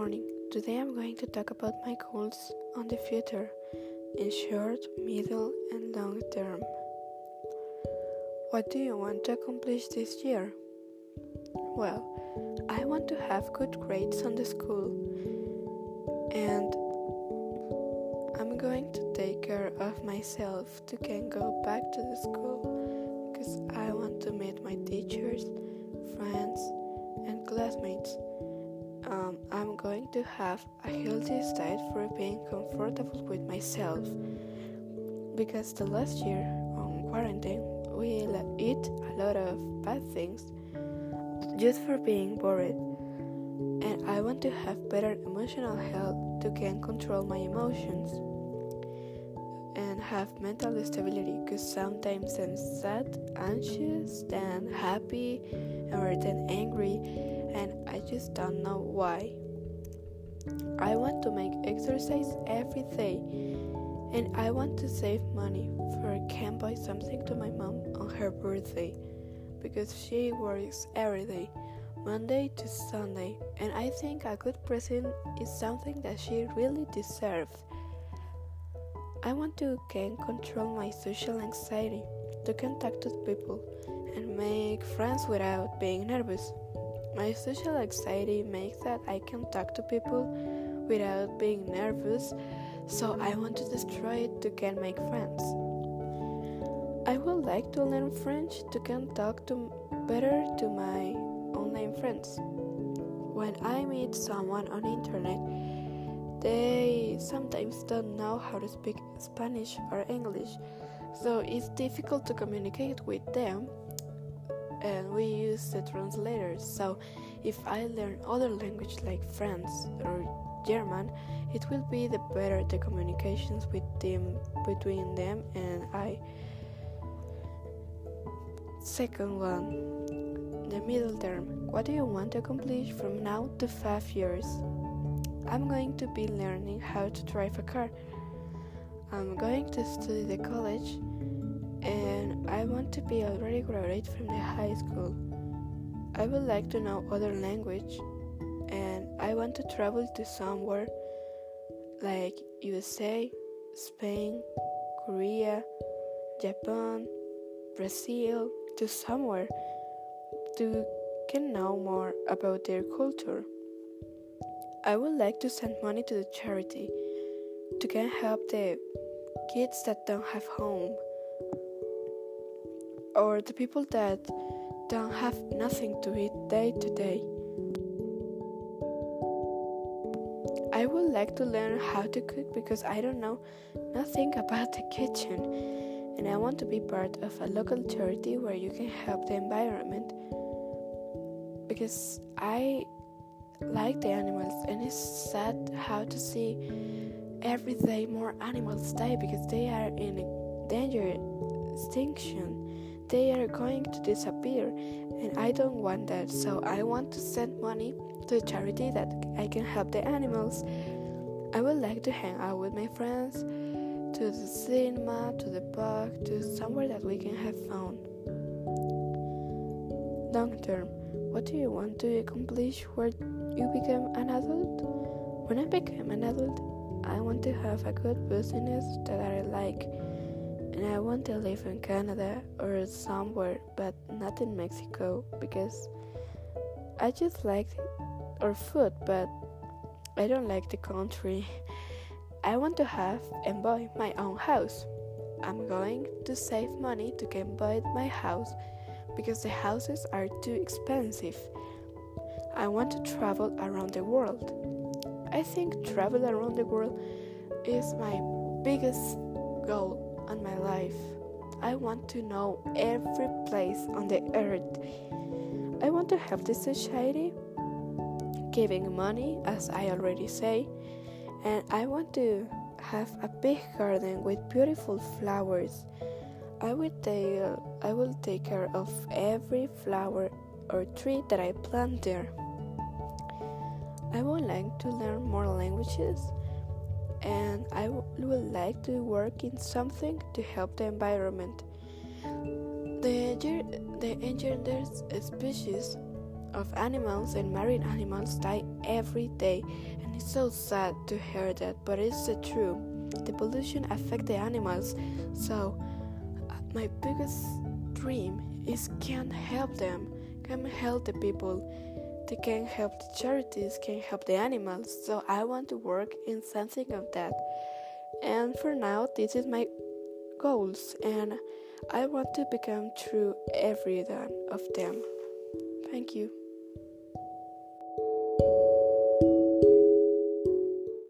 morning. Today I'm going to talk about my goals on the future in short, middle, and long term. What do you want to accomplish this year? Well, I want to have good grades on the school and I'm going to take care of myself to can go back to the school to have a healthy diet for being comfortable with myself. Because the last year on quarantine, we eat a lot of bad things just for being bored. And I want to have better emotional health to can control my emotions and have mental stability because sometimes I'm sad, anxious, then happy, or then angry and I just don't know why. I want to make exercise every day and I want to save money for I can buy something to my mom on her birthday because she works every day, Monday to Sunday, and I think a good present is something that she really deserves. I want to can control my social anxiety, to contact with people and make friends without being nervous. My social anxiety makes that I can talk to people without being nervous, so I want to destroy it to can make friends. I would like to learn French to can talk to better to my online friends. When I meet someone on internet, they sometimes don't know how to speak Spanish or English, so it's difficult to communicate with them and we use the translators. So if I learn other language like French or German, it will be the better the communications with them between them and I. Second one, the middle term. What do you want to accomplish from now to five years? I'm going to be learning how to drive a car. I'm going to study the college and I want to be already graduate from the high school. I would like to know other language and I want to travel to somewhere like USA, Spain, Korea, Japan, Brazil, to somewhere to can know more about their culture. I would like to send money to the charity to can help the kids that don't have home or the people that don't have nothing to eat day to day. I would like to learn how to cook because I don't know nothing about the kitchen and I want to be part of a local charity where you can help the environment because I like the animals and it's sad how to see every day more animals die because they are in danger extinction they are going to disappear and I don't want that so I want to send money to a charity that I can help the animals. I would like to hang out with my friends to the cinema, to the park, to somewhere that we can have fun. Long term, what do you want to accomplish when you become an adult? When I become an adult, I want to have a good business that I like and I want to live in Canada or somewhere, but not in Mexico because I just like our food, but I don't like the country. I want to have and buy my own house. I'm going to save money to get buy my house because the houses are too expensive. I want to travel around the world. I think travel around the world is my biggest goal on my life. I want to know every place on the earth. I want to help the society, giving money, as I already say, and I want to have a big garden with beautiful flowers. I will take uh, I will take care of every flower or tree that I plant there. I would like to learn more languages and I would like to work in something to help the environment. The, the endangered species of animals and marine animals die every day, and it's so sad to hear that, but it's the truth. The pollution affects the animals, so uh, my biggest dream is can help them, can help the people. They can help the charities, can help the animals. So I want to work in something of that. And for now, this is my goals, and I want to become true every one of them. Thank you.